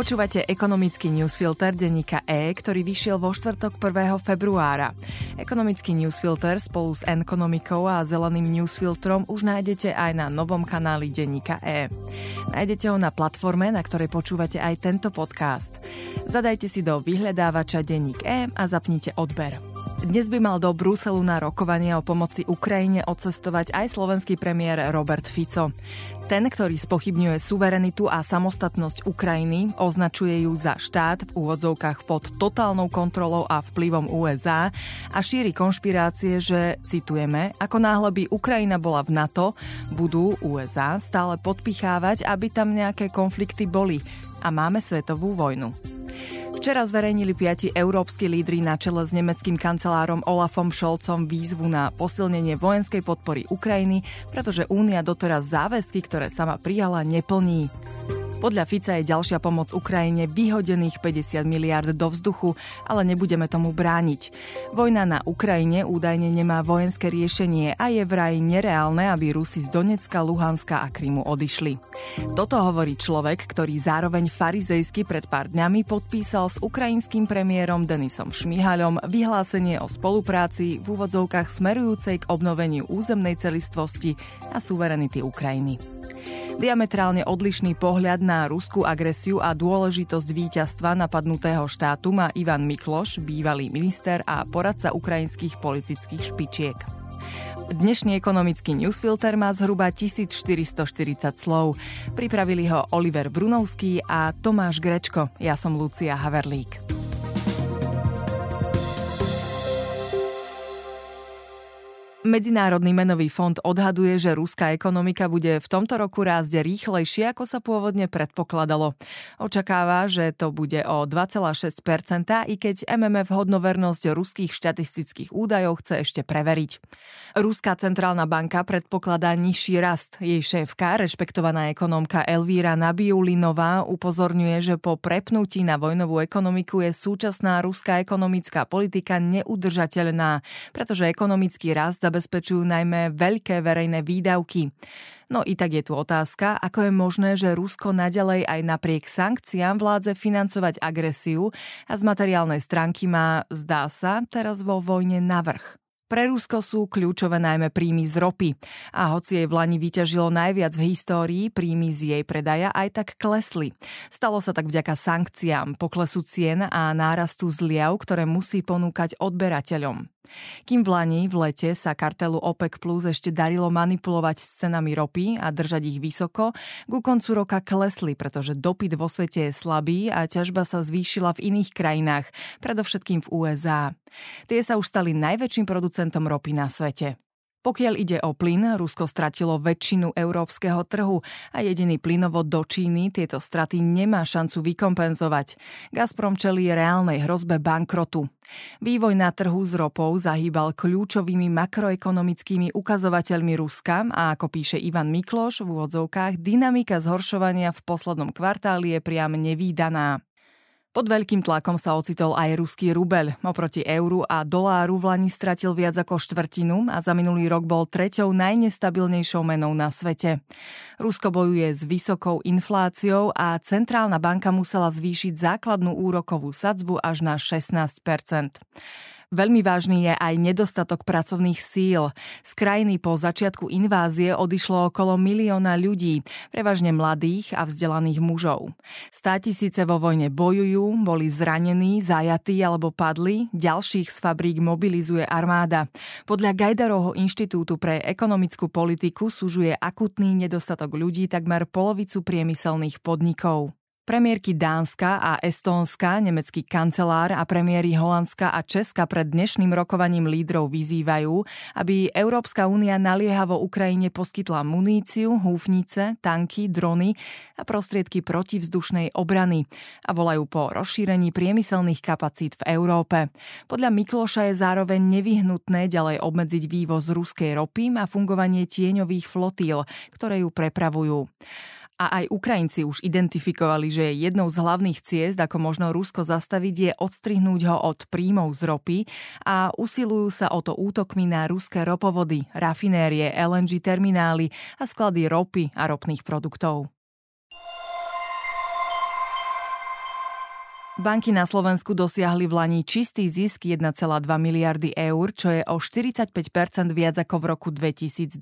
Počúvate ekonomický newsfilter denníka E, ktorý vyšiel vo štvrtok 1. februára. Ekonomický newsfilter spolu s Enkonomikou a zeleným newsfiltrom už nájdete aj na novom kanáli denníka E. Nájdete ho na platforme, na ktorej počúvate aj tento podcast. Zadajte si do vyhľadávača denník E a zapnite odber. Dnes by mal do Bruselu na rokovanie o pomoci Ukrajine odcestovať aj slovenský premiér Robert Fico. Ten, ktorý spochybňuje suverenitu a samostatnosť Ukrajiny, označuje ju za štát v úvodzovkách pod totálnou kontrolou a vplyvom USA a šíri konšpirácie, že, citujeme, ako náhle by Ukrajina bola v NATO, budú USA stále podpichávať, aby tam nejaké konflikty boli a máme svetovú vojnu. Včera zverejnili piati európsky lídry na čele s nemeckým kancelárom Olafom Scholzom výzvu na posilnenie vojenskej podpory Ukrajiny, pretože Únia doteraz záväzky, ktoré sama prijala, neplní. Podľa Fica je ďalšia pomoc Ukrajine vyhodených 50 miliard do vzduchu, ale nebudeme tomu brániť. Vojna na Ukrajine údajne nemá vojenské riešenie a je vraj nereálne, aby Rusi z Donecka, Luhanska a Krymu odišli. Toto hovorí človek, ktorý zároveň farizejsky pred pár dňami podpísal s ukrajinským premiérom Denisom Šmihaľom vyhlásenie o spolupráci v úvodzovkách smerujúcej k obnoveniu územnej celistvosti a suverenity Ukrajiny. Diametrálne odlišný pohľad na ruskú agresiu a dôležitosť víťazstva napadnutého štátu má Ivan Mikloš, bývalý minister a poradca ukrajinských politických špičiek. Dnešný ekonomický newsfilter má zhruba 1440 slov. Pripravili ho Oliver Brunovský a Tomáš Grečko. Ja som Lucia Haverlík. Medzinárodný menový fond odhaduje, že ruská ekonomika bude v tomto roku rásť rýchlejšie, ako sa pôvodne predpokladalo. Očakáva, že to bude o 2,6%, i keď MMF hodnovernosť ruských štatistických údajov chce ešte preveriť. Ruská centrálna banka predpokladá nižší rast. Jej šéfka, rešpektovaná ekonómka Elvíra Nabiulinová, upozorňuje, že po prepnutí na vojnovú ekonomiku je súčasná ruská ekonomická politika neudržateľná, pretože ekonomický rast zabezpečujú najmä veľké verejné výdavky. No i tak je tu otázka, ako je možné, že Rusko nadalej aj napriek sankciám vládze financovať agresiu a z materiálnej stránky má, zdá sa, teraz vo vojne navrh. Pre Rusko sú kľúčové najmä príjmy z ropy. A hoci jej v Lani vyťažilo najviac v histórii, príjmy z jej predaja aj tak klesli. Stalo sa tak vďaka sankciám, poklesu cien a nárastu zliav, ktoré musí ponúkať odberateľom. Kým v Lani v lete sa kartelu OPEC Plus ešte darilo manipulovať s cenami ropy a držať ich vysoko, ku koncu roka klesli, pretože dopyt vo svete je slabý a ťažba sa zvýšila v iných krajinách, predovšetkým v USA. Tie sa už stali najväčším producentom ropy na svete. Pokiaľ ide o plyn, Rusko stratilo väčšinu európskeho trhu a jediný plynovod do Číny tieto straty nemá šancu vykompenzovať. Gazprom čelí reálnej hrozbe bankrotu. Vývoj na trhu s ropou zahýbal kľúčovými makroekonomickými ukazovateľmi Ruska a ako píše Ivan Mikloš v úvodzovkách, dynamika zhoršovania v poslednom kvartáli je priam nevýdaná. Pod veľkým tlakom sa ocitol aj ruský rubel. Oproti euru a doláru v Lani stratil viac ako štvrtinu a za minulý rok bol treťou najnestabilnejšou menou na svete. Rusko bojuje s vysokou infláciou a centrálna banka musela zvýšiť základnú úrokovú sadzbu až na 16 Veľmi vážny je aj nedostatok pracovných síl. Z krajiny po začiatku invázie odišlo okolo milióna ľudí, prevažne mladých a vzdelaných mužov. Stá tisíce vo vojne bojujú, boli zranení, zajatí alebo padli, ďalších z fabrík mobilizuje armáda. Podľa Gajdarovho inštitútu pre ekonomickú politiku súžuje akutný nedostatok ľudí takmer polovicu priemyselných podnikov. Premiérky Dánska a Estónska, nemecký kancelár a premiéry Holandska a Česka pred dnešným rokovaním lídrov vyzývajú, aby Európska únia naliehavo Ukrajine poskytla muníciu, húfnice, tanky, drony a prostriedky protivzdušnej obrany a volajú po rozšírení priemyselných kapacít v Európe. Podľa Mikloša je zároveň nevyhnutné ďalej obmedziť vývoz ruskej ropy a fungovanie tieňových flotíl, ktoré ju prepravujú. A aj Ukrajinci už identifikovali, že jednou z hlavných ciest, ako možno Rusko zastaviť, je odstrihnúť ho od príjmov z ropy a usilujú sa o to útokmi na ruské ropovody, rafinérie, LNG terminály a sklady ropy a ropných produktov. Banky na Slovensku dosiahli v Lani čistý zisk 1,2 miliardy eur, čo je o 45% viac ako v roku 2022.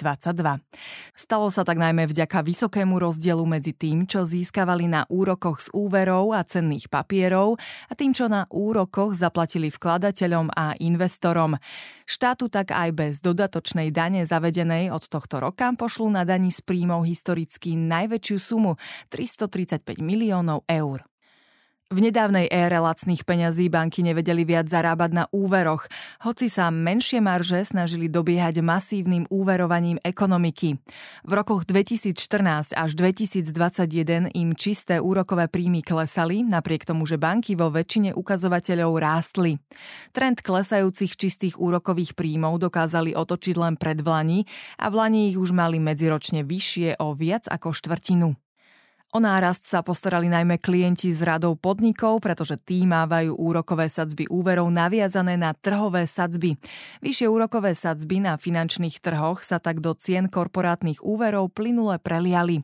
Stalo sa tak najmä vďaka vysokému rozdielu medzi tým, čo získavali na úrokoch z úverov a cenných papierov a tým, čo na úrokoch zaplatili vkladateľom a investorom. Štátu tak aj bez dodatočnej dane zavedenej od tohto roka pošlú na daní z príjmov historicky najväčšiu sumu 335 miliónov eur. V nedávnej ére lacných peňazí banky nevedeli viac zarábať na úveroch, hoci sa menšie marže snažili dobiehať masívnym úverovaním ekonomiky. V rokoch 2014 až 2021 im čisté úrokové príjmy klesali, napriek tomu, že banky vo väčšine ukazovateľov rástli. Trend klesajúcich čistých úrokových príjmov dokázali otočiť len pred vlani a vlani ich už mali medziročne vyššie o viac ako štvrtinu. O nárast sa postarali najmä klienti z radov podnikov, pretože tí mávajú úrokové sadzby úverov naviazané na trhové sadzby. Vyššie úrokové sadzby na finančných trhoch sa tak do cien korporátnych úverov plynule preliali.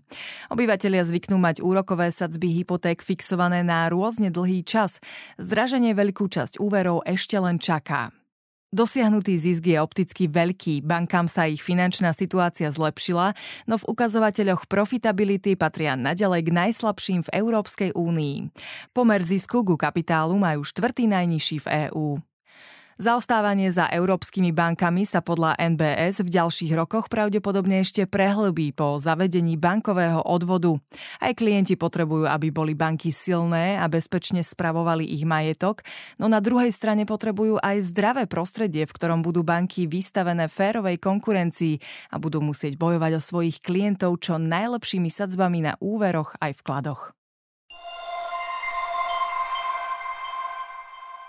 Obyvatelia zvyknú mať úrokové sadzby hypoték fixované na rôzne dlhý čas. Zdraženie veľkú časť úverov ešte len čaká. Dosiahnutý zisk je opticky veľký, bankám sa ich finančná situácia zlepšila, no v ukazovateľoch profitability patria naďalej k najslabším v Európskej únii. Pomer zisku ku kapitálu majú štvrtý najnižší v EÚ. Zaostávanie za európskymi bankami sa podľa NBS v ďalších rokoch pravdepodobne ešte prehlbí po zavedení bankového odvodu. Aj klienti potrebujú, aby boli banky silné a bezpečne spravovali ich majetok, no na druhej strane potrebujú aj zdravé prostredie, v ktorom budú banky vystavené férovej konkurencii a budú musieť bojovať o svojich klientov čo najlepšími sadzbami na úveroch aj vkladoch.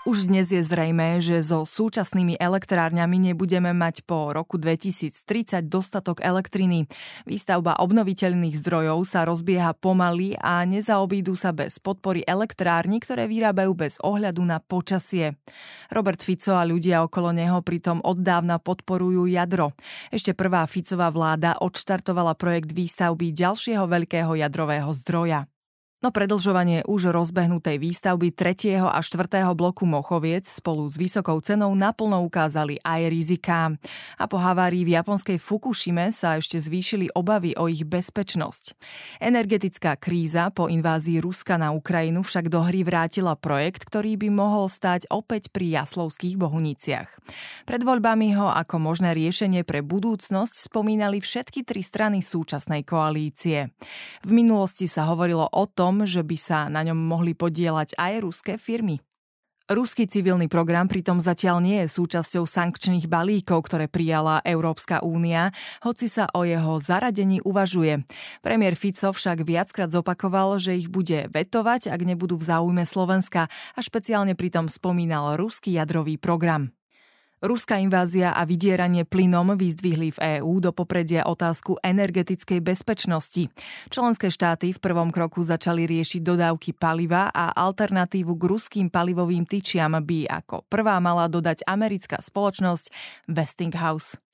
Už dnes je zrejmé, že so súčasnými elektrárňami nebudeme mať po roku 2030 dostatok elektriny. Výstavba obnoviteľných zdrojov sa rozbieha pomaly a nezaobídu sa bez podpory elektrární, ktoré vyrábajú bez ohľadu na počasie. Robert Fico a ľudia okolo neho pritom oddávna podporujú jadro. Ešte prvá Ficová vláda odštartovala projekt výstavby ďalšieho veľkého jadrového zdroja. No predlžovanie už rozbehnutej výstavby 3. a 4. bloku Mochoviec spolu s vysokou cenou naplno ukázali aj riziká. A po havárii v japonskej Fukushime sa ešte zvýšili obavy o ich bezpečnosť. Energetická kríza po invázii Ruska na Ukrajinu však do hry vrátila projekt, ktorý by mohol stať opäť pri jaslovských bohuniciach. Pred voľbami ho ako možné riešenie pre budúcnosť spomínali všetky tri strany súčasnej koalície. V minulosti sa hovorilo o tom, tom, že by sa na ňom mohli podielať aj ruské firmy. Ruský civilný program pritom zatiaľ nie je súčasťou sankčných balíkov, ktoré prijala Európska únia, hoci sa o jeho zaradení uvažuje. Premiér Fico však viackrát zopakoval, že ich bude vetovať, ak nebudú v záujme Slovenska a špeciálne pritom spomínal ruský jadrový program. Ruská invázia a vydieranie plynom vyzdvihli v EÚ do popredia otázku energetickej bezpečnosti. Členské štáty v prvom kroku začali riešiť dodávky paliva a alternatívu k ruským palivovým tyčiam by ako prvá mala dodať americká spoločnosť Westinghouse.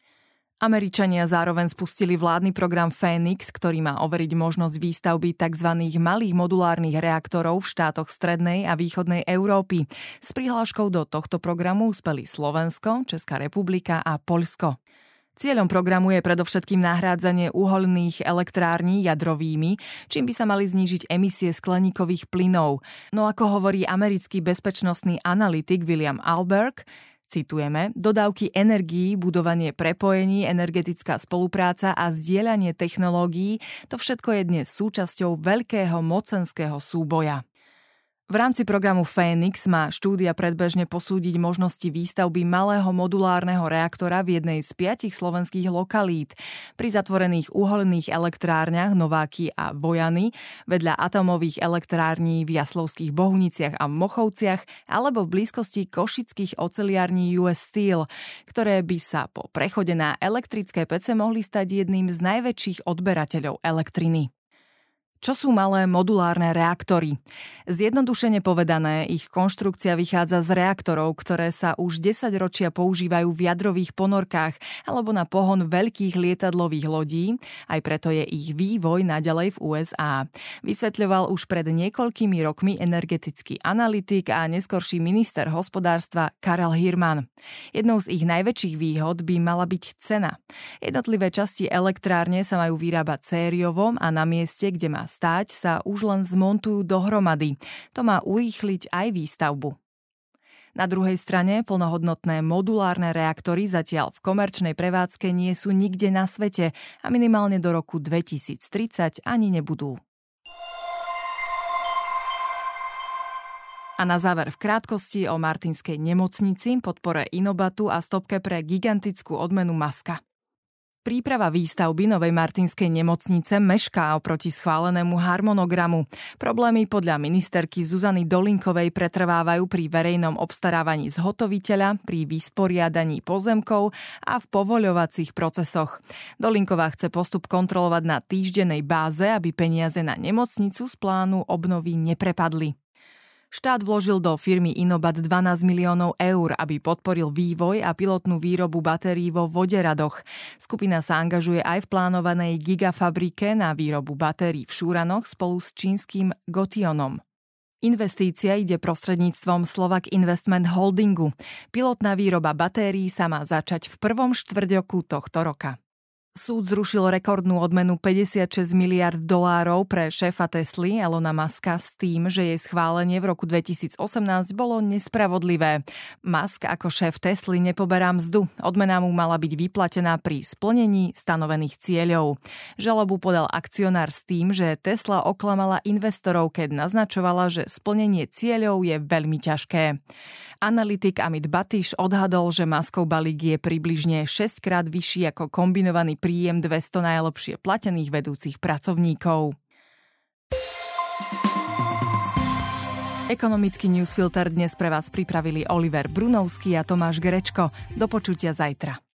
Američania zároveň spustili vládny program Phoenix, ktorý má overiť možnosť výstavby tzv. malých modulárnych reaktorov v štátoch strednej a východnej Európy. S prihláškou do tohto programu uspeli Slovensko, Česká republika a Poľsko. Cieľom programu je predovšetkým nahrádzanie uholných elektrární jadrovými, čím by sa mali znížiť emisie skleníkových plynov. No ako hovorí americký bezpečnostný analytik William Alberg, Citujeme, dodávky energií, budovanie prepojení, energetická spolupráca a zdieľanie technológií, to všetko je dnes súčasťou veľkého mocenského súboja. V rámci programu Phoenix má štúdia predbežne posúdiť možnosti výstavby malého modulárneho reaktora v jednej z piatich slovenských lokalít. Pri zatvorených uholných elektrárniach Nováky a Bojany, vedľa atomových elektrární v Jaslovských Bohuniciach a Mochovciach alebo v blízkosti košických oceliární US Steel, ktoré by sa po prechode na elektrické pece mohli stať jedným z najväčších odberateľov elektriny. Čo sú malé modulárne reaktory? Zjednodušene povedané, ich konštrukcia vychádza z reaktorov, ktoré sa už 10 ročia používajú v jadrových ponorkách alebo na pohon veľkých lietadlových lodí, aj preto je ich vývoj naďalej v USA. Vysvetľoval už pred niekoľkými rokmi energetický analytik a neskorší minister hospodárstva Karel Hirman. Jednou z ich najväčších výhod by mala byť cena. Jednotlivé časti elektrárne sa majú vyrábať sériovom a na mieste, kde má stáť, sa už len zmontujú dohromady. To má urýchliť aj výstavbu. Na druhej strane plnohodnotné modulárne reaktory zatiaľ v komerčnej prevádzke nie sú nikde na svete a minimálne do roku 2030 ani nebudú. A na záver v krátkosti o Martinskej nemocnici, podpore Inobatu a stopke pre gigantickú odmenu Maska. Príprava výstavby novej Martinskej nemocnice mešká oproti schválenému harmonogramu. Problémy podľa ministerky Zuzany Dolinkovej pretrvávajú pri verejnom obstarávaní zhotoviteľa, pri vysporiadaní pozemkov a v povoľovacích procesoch. Dolinková chce postup kontrolovať na týždennej báze, aby peniaze na nemocnicu z plánu obnovy neprepadli. Štát vložil do firmy Inobat 12 miliónov eur, aby podporil vývoj a pilotnú výrobu batérií vo voderadoch. Skupina sa angažuje aj v plánovanej gigafabrike na výrobu batérií v Šúranoch spolu s čínskym Gotionom. Investícia ide prostredníctvom Slovak Investment Holdingu. Pilotná výroba batérií sa má začať v prvom štvrťoku tohto roka. Súd zrušil rekordnú odmenu 56 miliard dolárov pre šéfa Tesly Elona Muska s tým, že jej schválenie v roku 2018 bolo nespravodlivé. Musk ako šéf Tesly nepoberá mzdu. Odmena mu mala byť vyplatená pri splnení stanovených cieľov. Žalobu podal akcionár s tým, že Tesla oklamala investorov, keď naznačovala, že splnenie cieľov je veľmi ťažké. Analytik Amit Batiš odhadol, že Muskov balík je približne 6 krát vyšší ako kombinovaný príjem 200 najlepšie platených vedúcich pracovníkov. Ekonomický newsfilter dnes pre vás pripravili Oliver Brunovský a Tomáš Grečko. Do počutia zajtra.